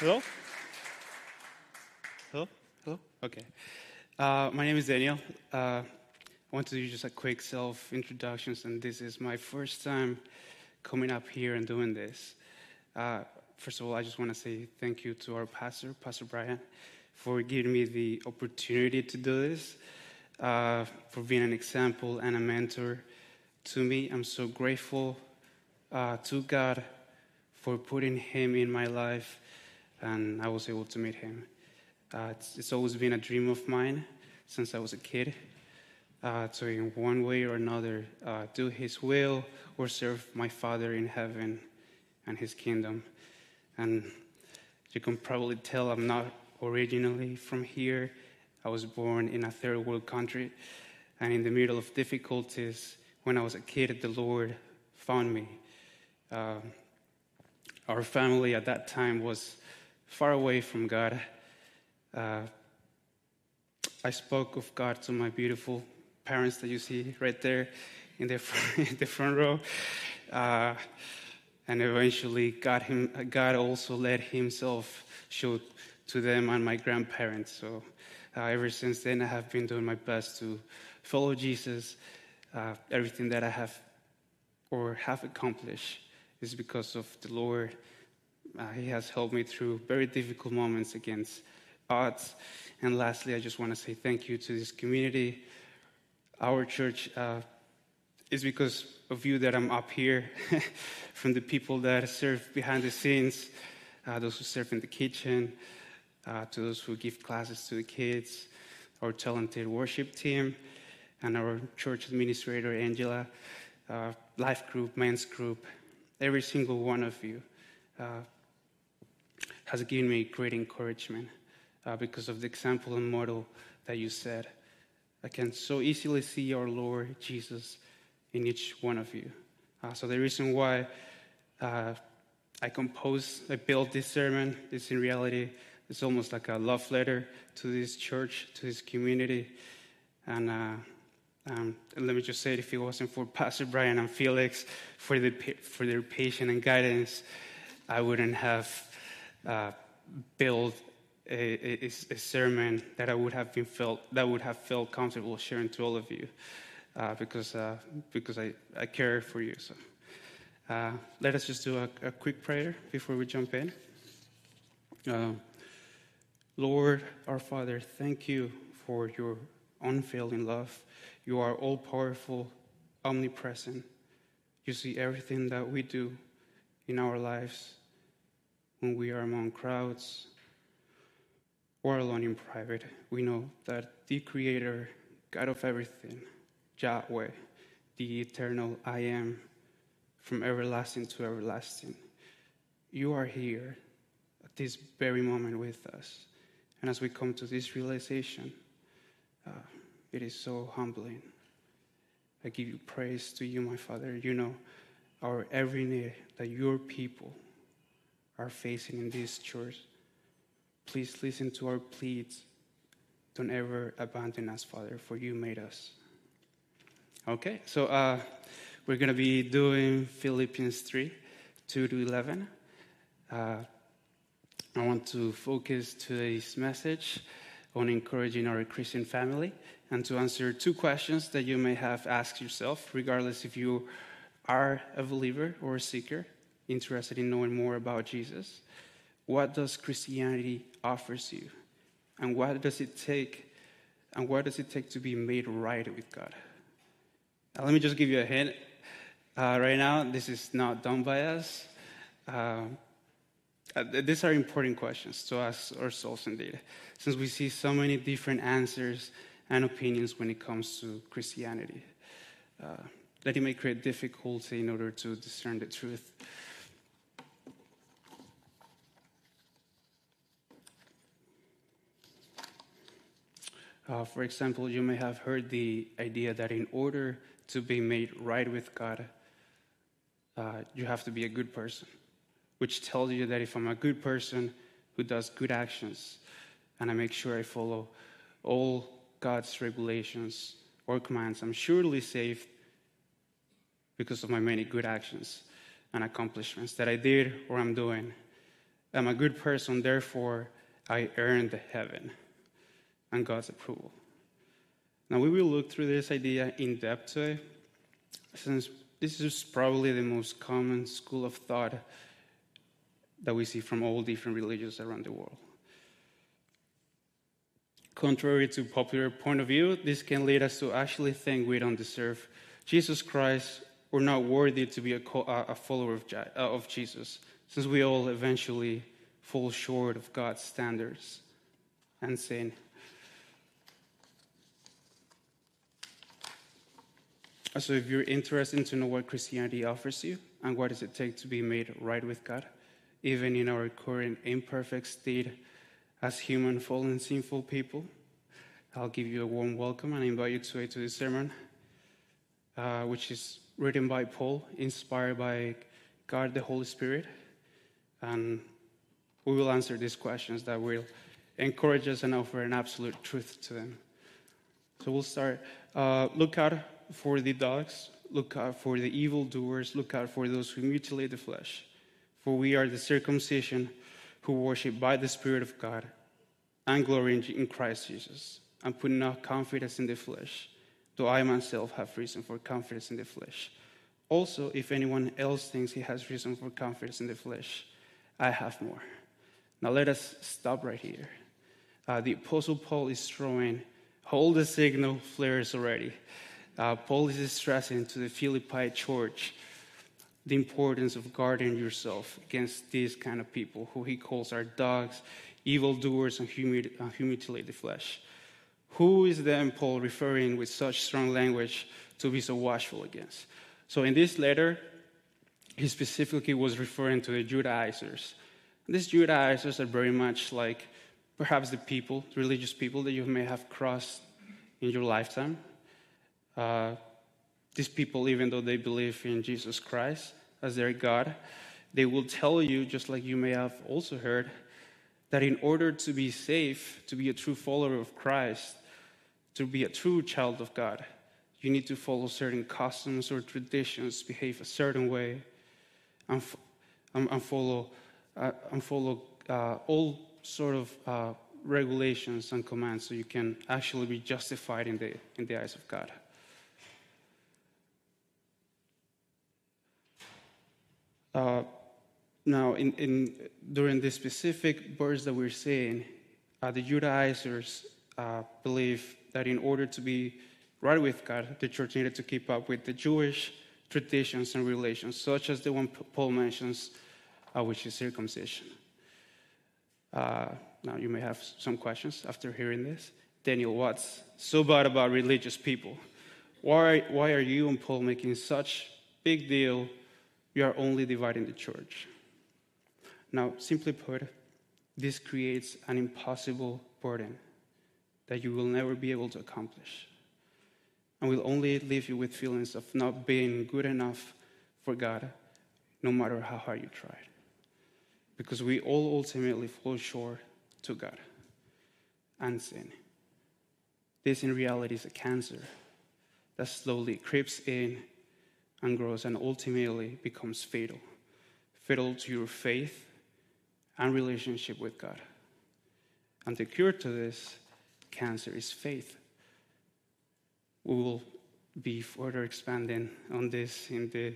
Hello? Hello? Hello? Okay. Uh, my name is Daniel. Uh, I want to do just a quick self introduction, and this is my first time coming up here and doing this. Uh, first of all, I just want to say thank you to our pastor, Pastor Brian, for giving me the opportunity to do this, uh, for being an example and a mentor to me. I'm so grateful uh, to God for putting Him in my life, and I was able to meet Him. Uh, it's, it's, always been a dream of mine since I was a kid uh, to, in one way or another, uh, do His will or serve my Father in heaven and His kingdom. And you can probably tell I'm not originally from here. I was born in a third world country, and in the middle of difficulties, when I was a kid, the Lord found me. Uh, our family at that time was far away from God. Uh, I spoke of God to my beautiful parents that you see right there in the front, in the front row. Uh, and eventually, God, him, God also let Himself show to them and my grandparents. So, uh, ever since then, I have been doing my best to follow Jesus uh, everything that I have or have accomplished is because of the Lord. Uh, he has helped me through very difficult moments against odds. And lastly, I just want to say thank you to this community. Our church uh, is because of you that I'm up here, from the people that serve behind the scenes, uh, those who serve in the kitchen, uh, to those who give classes to the kids, our talented worship team and our church administrator, Angela, uh, life group, men's group, every single one of you uh, has given me great encouragement uh, because of the example and model that you set. I can so easily see our Lord Jesus in each one of you. Uh, so the reason why uh, I composed, I built this sermon is in reality, it's almost like a love letter to this church, to this community. And uh, um, let me just say, if it wasn't for Pastor Brian and Felix for, the, for their patience and guidance, I wouldn't have uh, built a, a, a, sermon that I would have been felt that would have felt comfortable sharing to all of you, uh, because uh, because I, I care for you. So uh, let us just do a, a, quick prayer before we jump in. Uh, Lord, our Father, thank you for your unfailing love. You are all powerful, omnipresent. You see everything that we do in our lives when we are among crowds or alone in private. We know that the Creator, God of everything, Yahweh, the eternal I am, from everlasting to everlasting, you are here at this very moment with us. And as we come to this realization, uh, it is so humbling. I give you praise to you, my Father. You know our every need that your people are facing in this church. Please listen to our pleas. Don't ever abandon us, Father, for you made us. Okay, so uh, we're going to be doing Philippians 3 2 to 11. Uh, I want to focus today's message on encouraging our Christian family and to answer two questions that you may have asked yourself, regardless if you are a believer or a seeker interested in knowing more about Jesus. What does Christianity offers you? And what does it take? And what does it take to be made right with God? Now, let me just give you a hint. Uh, right now, this is not done by us. Uh, uh, these are important questions to us ourselves, indeed, since we see so many different answers and opinions when it comes to Christianity. Uh, that it may create difficulty in order to discern the truth. Uh, for example, you may have heard the idea that in order to be made right with God, uh, you have to be a good person, which tells you that if I'm a good person who does good actions and I make sure I follow all God's regulations or commands, I'm surely saved because of my many good actions and accomplishments that I did or I'm doing. I'm a good person, therefore I earned heaven and God's approval. Now, we will look through this idea in depth today, since this is probably the most common school of thought that we see from all different religions around the world. Contrary to popular point of view, this can lead us to actually think we don't deserve Jesus Christ or not worthy to be a, follower of, uh, of Jesus, since we all eventually fall short of God's standards and sin. So, if you're interested to know what Christianity offers you and what does it take to be made right with God, even in our current imperfect state as human, fallen, sinful people, I'll give you a warm welcome and invite you to, to this sermon, uh, which is written by Paul, inspired by God the Holy Spirit. And we will answer these questions that will encourage us and offer an absolute truth to them. So we'll start. Uh, look out for the dogs, look out for the evildoers, look out for those who mutilate the flesh. For we are the circumcision who worship by the Spirit of God and glory in Christ Jesus, and put not confidence in the flesh, though I myself have reason for confidence in the flesh. Also, if anyone else thinks he has reason for confidence in the flesh, I have more. Now let us stop right here. Uh, the Apostle Paul is throwing hold the signal flares already uh, Paul is stressing to the Philippi church the importance of guarding yourself against these kind of people who he calls our dogs, evildoers, and who mutilate the flesh. Who is then Paul referring with such strong language to be so watchful against? So in this letter, he specifically was referring to the Judaizers. These Judaizers are very much like perhaps the people, religious people that you may have crossed in your lifetime. Uh, these people, even though they believe in Jesus Christ as their God, they will tell you, just like you may have also heard, that in order to be safe, to be a true follower of Christ, to be a true child of God, you need to follow certain customs or traditions, behave a certain way, and, and follow, uh, and follow uh, all sort of uh, regulations and commands so you can actually be justified in the, in the eyes of God. Uh, now, in, in, during the specific verse that we're seeing, uh, the Judaizers uh, believe that in order to be right with God, the church needed to keep up with the Jewish traditions and relations, such as the one Paul mentions, uh, which is circumcision. Uh, now, you may have some questions after hearing this. Daniel, what's so bad about religious people? Why, why are you and Paul making such big deal you are only dividing the church. Now, simply put, this creates an impossible burden that you will never be able to accomplish and will only leave you with feelings of not being good enough for God, no matter how hard you tried. Because we all ultimately fall short to God and sin. This, in reality, is a cancer that slowly creeps in and grows and ultimately becomes fatal. Fatal to your faith and relationship with God. And the cure to this cancer is faith. We will be further expanding on this in the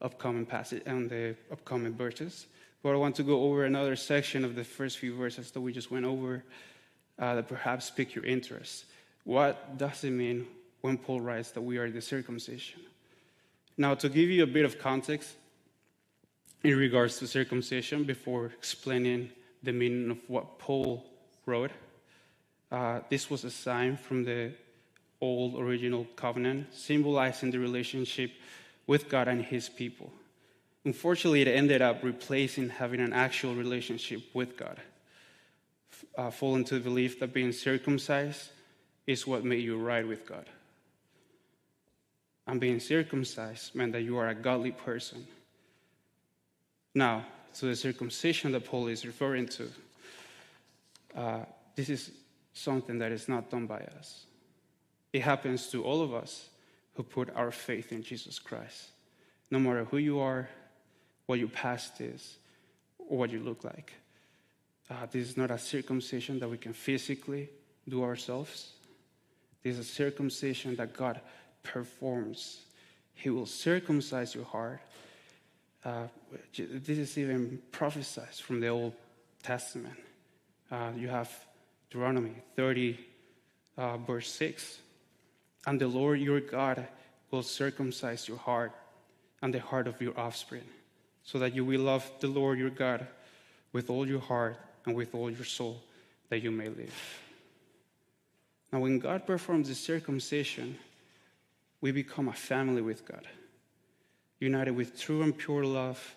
upcoming passage and the upcoming verses. But I want to go over another section of the first few verses that we just went over uh, that perhaps pique your interest. What does it mean when Paul writes that we are the circumcision? Now, to give you a bit of context in regards to circumcision before explaining the meaning of what Paul wrote, uh, this was a sign from the old original covenant, symbolizing the relationship with God and his people. Unfortunately, it ended up replacing having an actual relationship with God. Uh, fall into the belief that being circumcised is what made you right with God and being circumcised meant that you are a godly person. Now, to the circumcision that Paul is referring to, uh, this is something that is not done by us. It happens to all of us who put our faith in Jesus Christ. No matter who you are, what your past is, or what you look like. Uh, this is not a circumcision that we can physically do ourselves. This is a circumcision that God performs. He will circumcise your heart. Uh, this is even prophesied from the Old Testament. Uh, you have Deuteronomy 30, uh, verse 6. And the Lord your God will circumcise your heart and the heart of your offspring, so that you will love the Lord your God with all your heart and with all your soul, that you may live. Now, when God performs the circumcision, we become a family with God, united with true and pure love,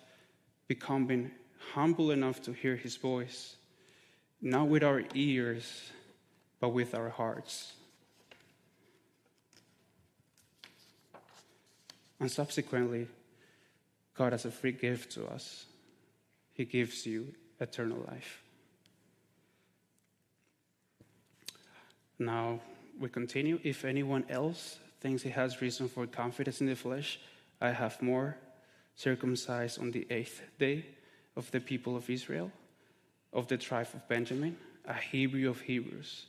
becoming humble enough to hear his voice, not with our ears, but with our hearts. And subsequently, God, has a free gift to us, He gives you eternal life. Now, we continue. If anyone else he has reason for confidence in the flesh, I have more circumcised on the eighth day of the people of Israel, of the tribe of Benjamin, a Hebrew of Hebrews,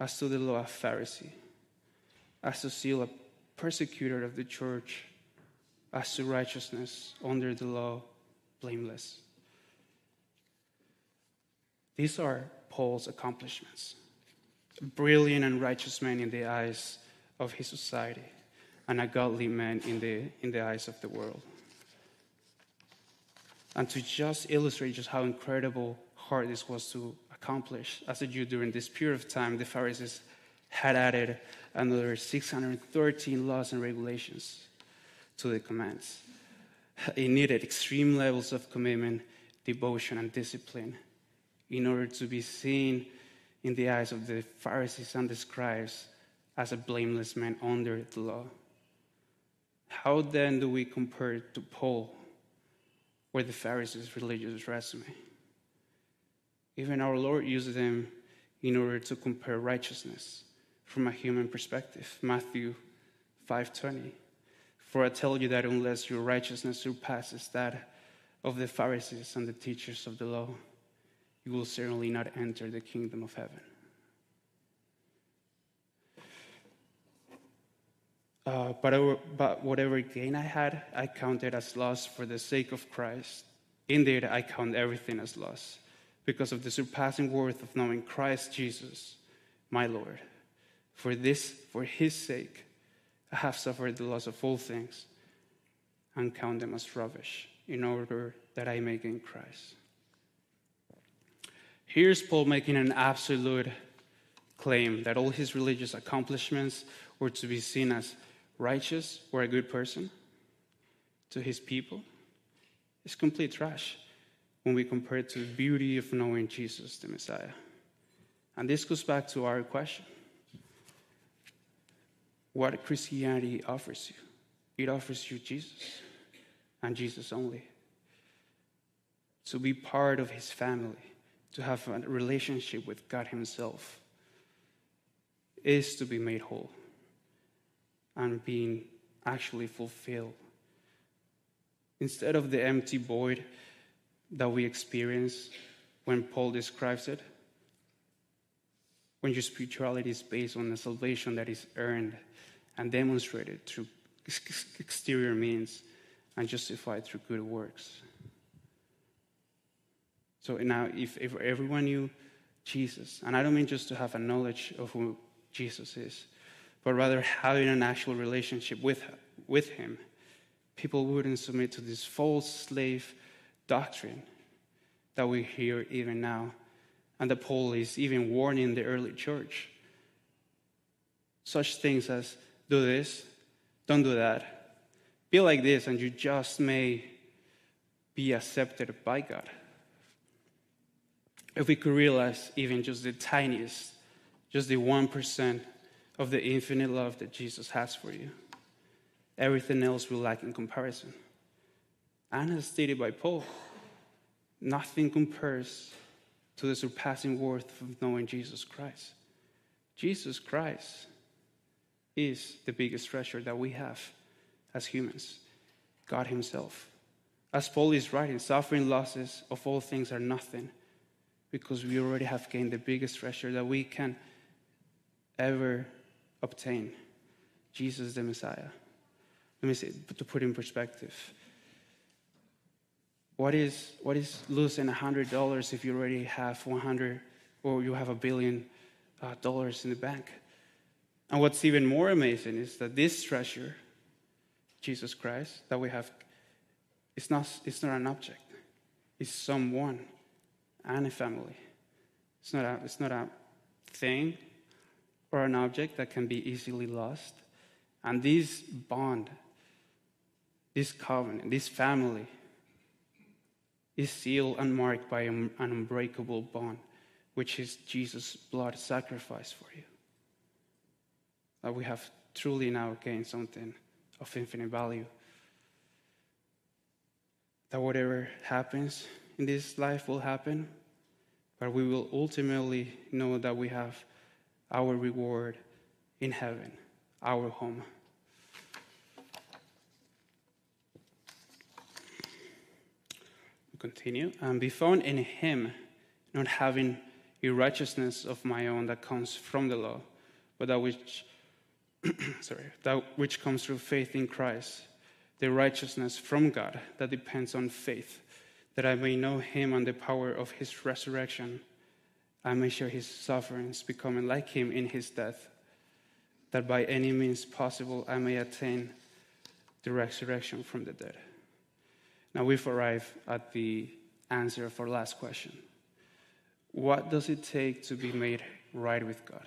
as to the law, a Pharisee, as to zeal, a persecutor of the church as to righteousness under the law, blameless. These are Paul's accomplishments. Brilliant and righteous man in the eyes of his society, and a godly man in the, in the eyes of the world. And to just illustrate just how incredible hard this was to accomplish, as a Jew during this period of time, the Pharisees had added another 613 laws and regulations to the commands. It needed extreme levels of commitment, devotion, and discipline in order to be seen in the eyes of the Pharisees and the scribes as a blameless man under the law. How then do we compare to Paul or the Pharisees' religious resume? Even our Lord uses them in order to compare righteousness from a human perspective. Matthew 5:20. For I tell you that unless your righteousness surpasses that of the Pharisees and the teachers of the law, you will certainly not enter the kingdom of heaven. Uh, but, but whatever gain I had, I counted as loss for the sake of Christ. Indeed, I count everything as loss because of the surpassing worth of knowing Christ Jesus, my Lord. For this, for his sake, I have suffered the loss of all things and count them as rubbish in order that I may gain Christ. Here's Paul making an absolute claim that all his religious accomplishments were to be seen as righteous or a good person to his people. is complete trash when we compare it to the beauty of knowing Jesus, the Messiah. And this goes back to our question what Christianity offers you. It offers you Jesus and Jesus only. To be part of his family, to have a relationship with God himself, is to be made whole and being actually fulfilled. Instead of the empty void that we experience when Paul describes it, when your spirituality is based on the salvation that is earned and demonstrated through exterior means and justified through good works. So now, if, if everyone knew Jesus, and I don't mean just to have a knowledge of who Jesus is, but rather having an actual relationship with, with him, people wouldn't submit to this false slave doctrine that we hear even now. And that Paul is even warning the early church. Such things as do this, don't do that. Be like this, and you just may be accepted by God. If we could realize even just the tiniest, just the 1% of the infinite love that Jesus has for you, everything else will lack in comparison. And as stated by Paul, nothing compares to the surpassing worth of knowing Jesus Christ. Jesus Christ is the biggest treasure that we have as humans God Himself. As Paul is writing, suffering losses of all things are nothing because we already have gained the biggest treasure that we can ever obtain Jesus the Messiah. Let me see, to put in perspective. What is, what is losing $100 if you already have 100 or you have a billion uh, dollars in the bank? And what's even more amazing is that this treasure, Jesus Christ, that we have, it's not, it's not an object, it's someone and a family. It's not a, it's not a thing or an object that can be easily lost. And this bond, this covenant, this family, is sealed and marked by an unbreakable bond, which is Jesus' blood sacrifice for you. That we have truly now gained something of infinite value. That whatever happens in this life will happen, but we will ultimately know that we have our reward in heaven, our home. continue, and be found in him, not having a righteousness of my own that comes from the law, but that which sorry, that which comes through faith in Christ, the righteousness from God that depends on faith, that I may know him and the power of his resurrection. I may share his sufferings, becoming like him in his death, that by any means possible I may attain the resurrection from the dead. Now we've arrived at the answer of our last question What does it take to be made right with God?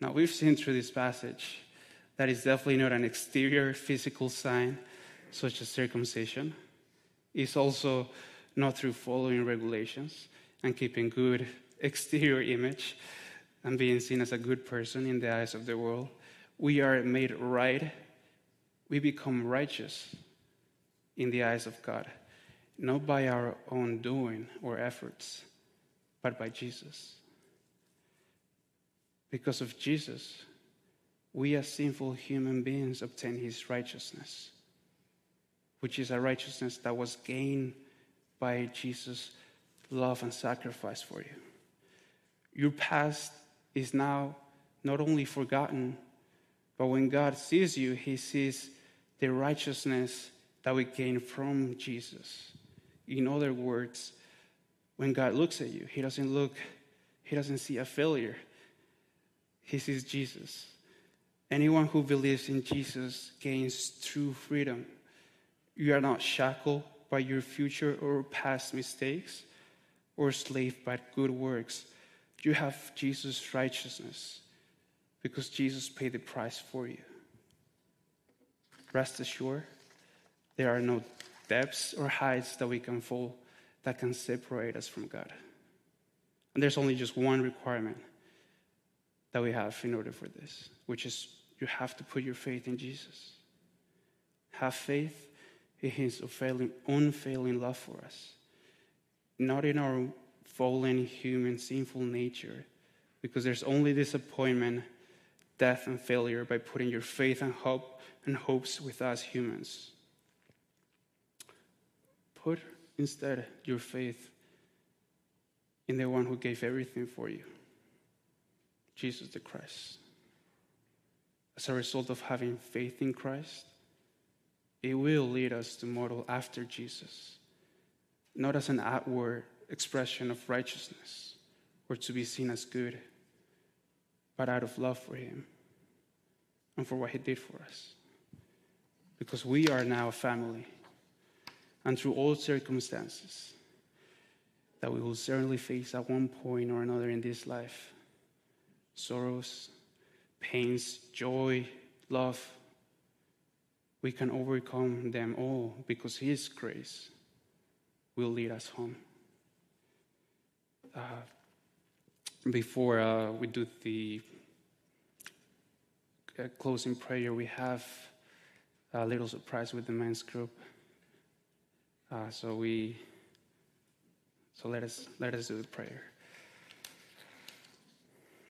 Now we've seen through this passage that is definitely not an exterior physical sign such as circumcision. It's also not through following regulations and keeping good exterior image and being seen as a good person in the eyes of the world. We are made right. We become righteous in the eyes of God, not by our own doing or efforts, but by Jesus. Because of Jesus, we as sinful human beings obtain his righteousness, which is a righteousness that was gained by Jesus' love and sacrifice for you. Your past is now not only forgotten, but when God sees you, he sees the righteousness that we gain from Jesus. In other words, when God looks at you, He doesn't look, He doesn't see a failure. He sees Jesus. Anyone who believes in Jesus gains true freedom. You are not shackled by your future or past mistakes or slave by good works. You have Jesus' righteousness because Jesus paid the price for you. Rest assured, there are no depths or heights that we can fall that can separate us from God. And there's only just one requirement that we have in order for this, which is you have to put your faith in Jesus. Have faith in his unfailing, unfailing love for us, not in our fallen human sinful nature, because there's only disappointment, death, and failure by putting your faith and hope and hopes with us humans. Put instead your faith in the one who gave everything for you, Jesus the Christ. As a result of having faith in Christ, it will lead us to model after Jesus, not as an outward expression of righteousness or to be seen as good, but out of love for Him and for what He did for us. Because we are now a family and through all circumstances that we will certainly face at one point or another in this life sorrows, pains, joy, love we can overcome them all because His grace will lead us home. Uh, before uh, we do the uh, closing prayer, we have a little surprise with the men's group. Uh, so we, so let us let us do the prayer.